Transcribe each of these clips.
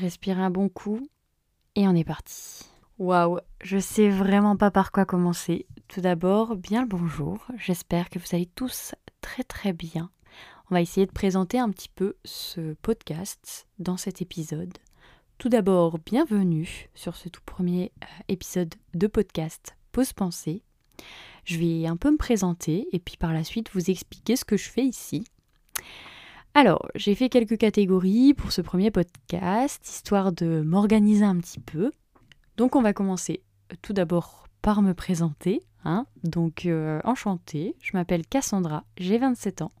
respire un bon coup et on est parti. Waouh, je sais vraiment pas par quoi commencer. Tout d'abord, bien le bonjour. J'espère que vous allez tous très très bien. On va essayer de présenter un petit peu ce podcast dans cet épisode. Tout d'abord, bienvenue sur ce tout premier euh, épisode de podcast Pause Pensée. Je vais un peu me présenter et puis par la suite vous expliquer ce que je fais ici. Alors, j'ai fait quelques catégories pour ce premier podcast, histoire de m'organiser un petit peu. Donc on va commencer euh, tout d'abord par me présenter. Hein. Donc euh, enchantée, je m'appelle Cassandra, j'ai 27 ans,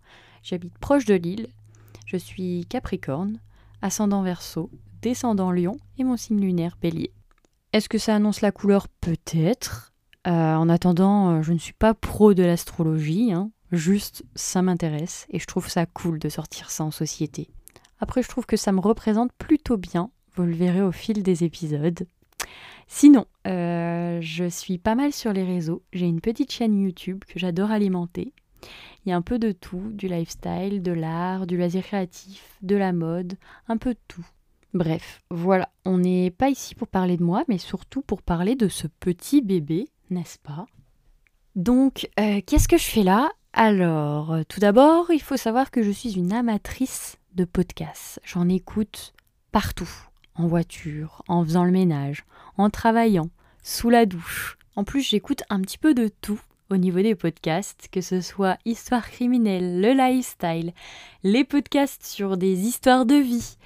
j'habite proche de Lille, je suis Capricorne, ascendant Verseau, descendant Lion et mon signe lunaire Bélier. Est-ce que ça annonce la couleur? Peut-être. Euh, en attendant, je ne suis pas pro de l'astrologie, hein. Juste, ça m'intéresse et je trouve ça cool de sortir ça en société. Après, je trouve que ça me représente plutôt bien. Vous le verrez au fil des épisodes. Sinon, euh, je suis pas mal sur les réseaux. J'ai une petite chaîne YouTube que j'adore alimenter. Il y a un peu de tout, du lifestyle, de l'art, du loisir créatif, de la mode, un peu de tout. Bref, voilà, on n'est pas ici pour parler de moi, mais surtout pour parler de ce petit bébé, n'est-ce pas? Donc, euh, qu'est-ce que je fais là? Alors, euh, tout d'abord, il faut savoir que je suis une amatrice de podcasts. J'en écoute partout, en voiture, en faisant le ménage, en travaillant, sous la douche. En plus, j'écoute un petit peu de tout au niveau des podcasts, que ce soit histoire criminelle, le lifestyle, les podcasts sur des histoires de vie.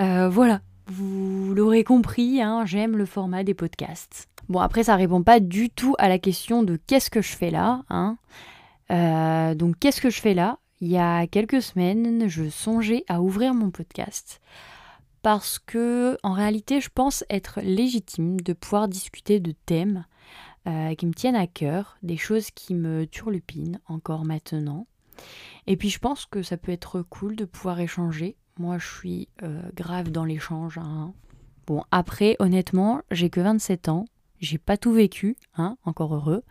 Euh, voilà, vous l'aurez compris, hein, j'aime le format des podcasts. Bon, après, ça répond pas du tout à la question de qu'est-ce que je fais là. Hein. Euh, donc qu'est-ce que je fais là? Il y a quelques semaines, je songeais à ouvrir mon podcast parce que en réalité, je pense être légitime de pouvoir discuter de thèmes euh, qui me tiennent à cœur, des choses qui me turlupinent encore maintenant. Et puis je pense que ça peut être cool de pouvoir échanger. Moi, je suis euh, grave dans l'échange. Hein. Bon, après, honnêtement, j'ai que 27 ans. J'ai pas tout vécu, hein, encore heureux.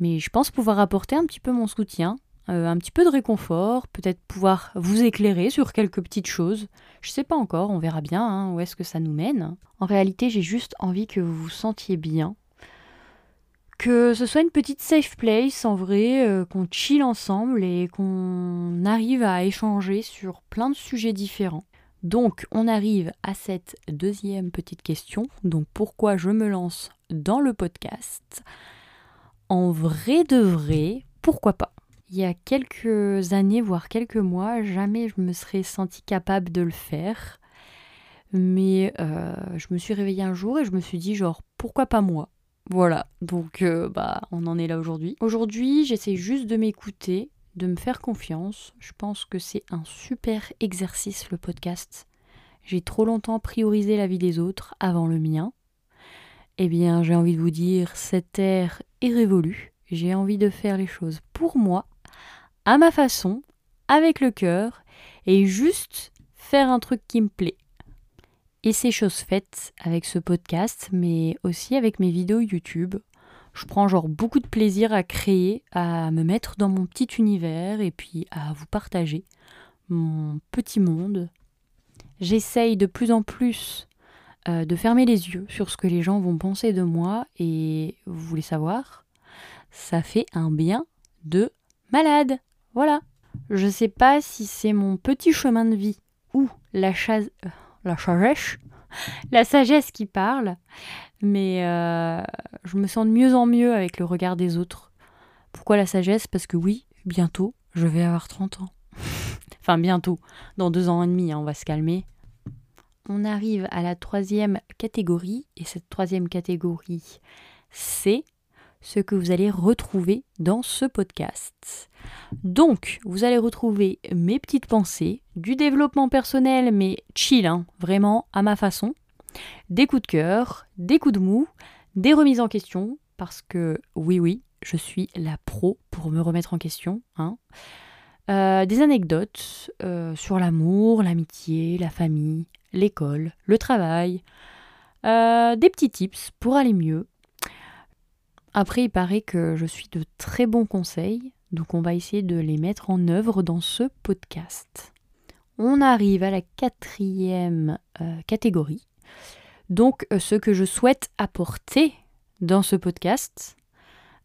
Mais je pense pouvoir apporter un petit peu mon soutien, euh, un petit peu de réconfort, peut-être pouvoir vous éclairer sur quelques petites choses. Je sais pas encore, on verra bien hein, où est-ce que ça nous mène. En réalité, j'ai juste envie que vous vous sentiez bien. Que ce soit une petite safe place en vrai, euh, qu'on chill ensemble et qu'on arrive à échanger sur plein de sujets différents. Donc, on arrive à cette deuxième petite question. Donc, pourquoi je me lance dans le podcast? En vrai de vrai, pourquoi pas? Il y a quelques années, voire quelques mois, jamais je me serais sentie capable de le faire. Mais euh, je me suis réveillée un jour et je me suis dit genre pourquoi pas moi? Voilà, donc euh, bah on en est là aujourd'hui. Aujourd'hui j'essaie juste de m'écouter, de me faire confiance. Je pense que c'est un super exercice le podcast. J'ai trop longtemps priorisé la vie des autres avant le mien. Eh bien, j'ai envie de vous dire, cette ère est révolue. J'ai envie de faire les choses pour moi, à ma façon, avec le cœur, et juste faire un truc qui me plaît. Et c'est chose faite avec ce podcast, mais aussi avec mes vidéos YouTube. Je prends genre beaucoup de plaisir à créer, à me mettre dans mon petit univers et puis à vous partager mon petit monde. J'essaye de plus en plus euh, de fermer les yeux sur ce que les gens vont penser de moi et vous voulez savoir, ça fait un bien de malade. Voilà. Je sais pas si c'est mon petit chemin de vie ou la chasse, euh, la la sagesse qui parle, mais euh, je me sens de mieux en mieux avec le regard des autres. Pourquoi la sagesse? Parce que oui, bientôt, je vais avoir 30 ans. enfin, bientôt, dans deux ans et demi, hein, on va se calmer on arrive à la troisième catégorie, et cette troisième catégorie, c'est ce que vous allez retrouver dans ce podcast. Donc, vous allez retrouver mes petites pensées, du développement personnel, mais chill, hein, vraiment à ma façon, des coups de cœur, des coups de mou, des remises en question, parce que oui, oui, je suis la pro pour me remettre en question. Hein. Euh, des anecdotes euh, sur l'amour, l'amitié, la famille, l'école, le travail, euh, des petits tips pour aller mieux. Après, il paraît que je suis de très bons conseils, donc on va essayer de les mettre en œuvre dans ce podcast. on arrive à la quatrième euh, catégorie. Donc, euh, ce que je souhaite apporter dans ce podcast,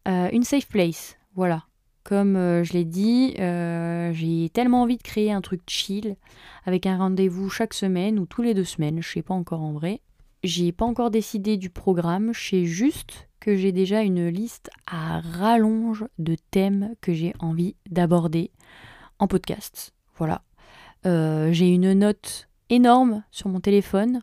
euh, une safe place. Voilà. Comme je l'ai dit, j'ai tellement envie de créer un truc chill avec un rendez-vous chaque semaine ou tous les deux semaines, je sais pas encore en vrai. J'ai pas encore décidé du programme, je sais juste que j'ai déjà une liste à rallonge de thèmes que j'ai envie d'aborder en podcast. Voilà. Euh, j'ai une note énorme sur mon téléphone.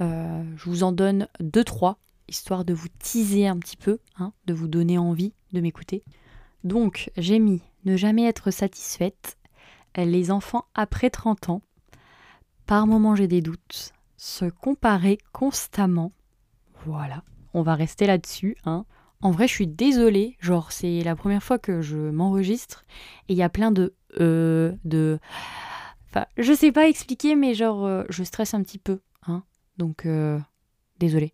Euh, je vous en donne deux, trois, histoire de vous teaser un petit peu, hein, de vous donner envie de m'écouter. Donc, j'ai mis ne jamais être satisfaite, les enfants après 30 ans, par moments j'ai des doutes, se comparer constamment. Voilà, on va rester là-dessus. Hein. En vrai, je suis désolée, genre c'est la première fois que je m'enregistre et il y a plein de euh, de Enfin, je sais pas expliquer, mais genre, euh, je stresse un petit peu. Hein Donc, euh, désolé.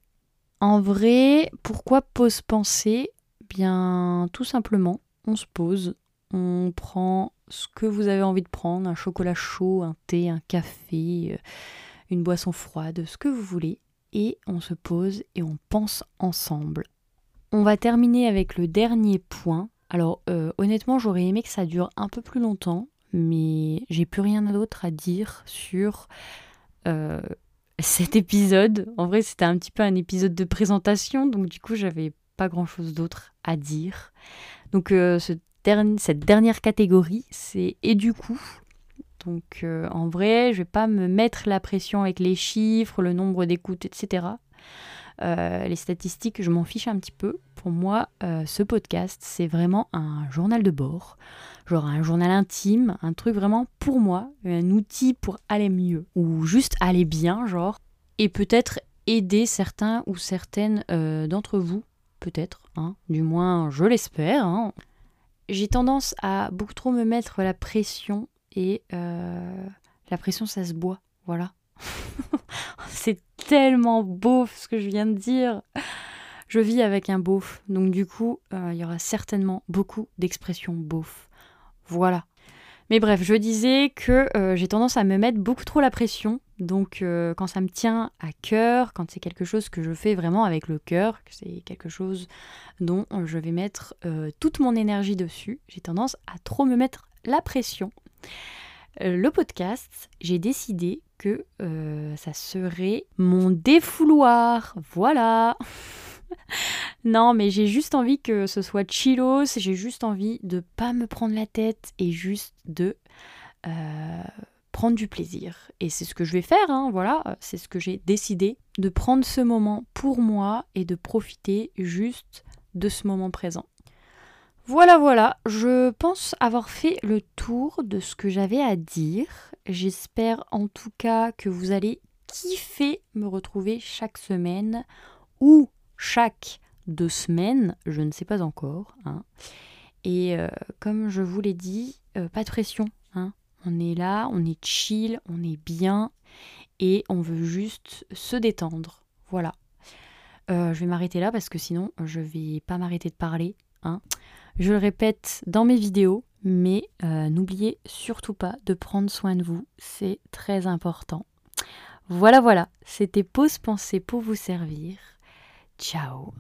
En vrai, pourquoi pause pensée Bien, tout simplement, on se pose, on prend ce que vous avez envie de prendre, un chocolat chaud, un thé, un café, une boisson froide, ce que vous voulez, et on se pose et on pense ensemble. On va terminer avec le dernier point. Alors honnêtement, j'aurais aimé que ça dure un peu plus longtemps, mais j'ai plus rien d'autre à dire sur euh, cet épisode. En vrai, c'était un petit peu un épisode de présentation, donc du coup, j'avais pas grand chose d'autre à dire. Donc, euh, ce cette dernière catégorie, c'est et du coup? Donc, euh, en vrai, je vais pas me mettre la pression avec les chiffres, le nombre d'écoutes, etc. les statistiques, je m'en fiche un petit peu. Pour moi, ce podcast, c'est vraiment un journal de bord genre un journal intime, un truc vraiment pour moi, un outil pour aller mieux, ou juste aller bien, genre, et peut-être aider certains ou certaines euh, d'entre vous, peut-être, hein, du moins je l'espère. Hein. J'ai tendance à beaucoup trop me mettre la pression, et euh, la pression ça se boit, voilà. C'est tellement beau ce que je viens de dire. Je vis avec un beauf, donc du coup, euh, il y aura certainement beaucoup d'expressions beauf. Voilà. Mais bref, je disais que euh, j'ai tendance à me mettre beaucoup trop la pression. Donc quand ça me tient à cœur, quand c'est quelque chose que je fais vraiment avec le cœur, que c'est quelque chose dont je vais mettre toute mon énergie dessus, j'ai tendance à trop me mettre la pression. Le podcast, j'ai décidé que ça serait mon défouloir. Voilà. non, mais j'ai juste envie que ce soit chillos, j'ai juste envie de pas me prendre la tête et juste de euh, prendre du plaisir. Et c'est ce que je vais faire, hein, voilà, c'est ce que j'ai décidé, de prendre ce moment pour moi et de profiter juste de ce moment présent. Voilà, voilà, je pense avoir fait le tour de ce que j'avais à dire. J'espère en tout cas que vous allez kiffer me retrouver chaque semaine ou chaque deux semaines, je ne sais pas encore. Hein. Et euh, comme je vous l'ai dit, euh, pas de pression. Hein. On est là, on est chill, on est bien et on veut juste se détendre. Voilà. Euh, je vais m'arrêter là parce que sinon je vais pas m'arrêter de parler. Hein. Je le répète dans mes vidéos, mais n'oubliez surtout pas de prendre soin de vous, c'est très important. Voilà, voilà, c'était Pause Pensée pour vous servir. Ciao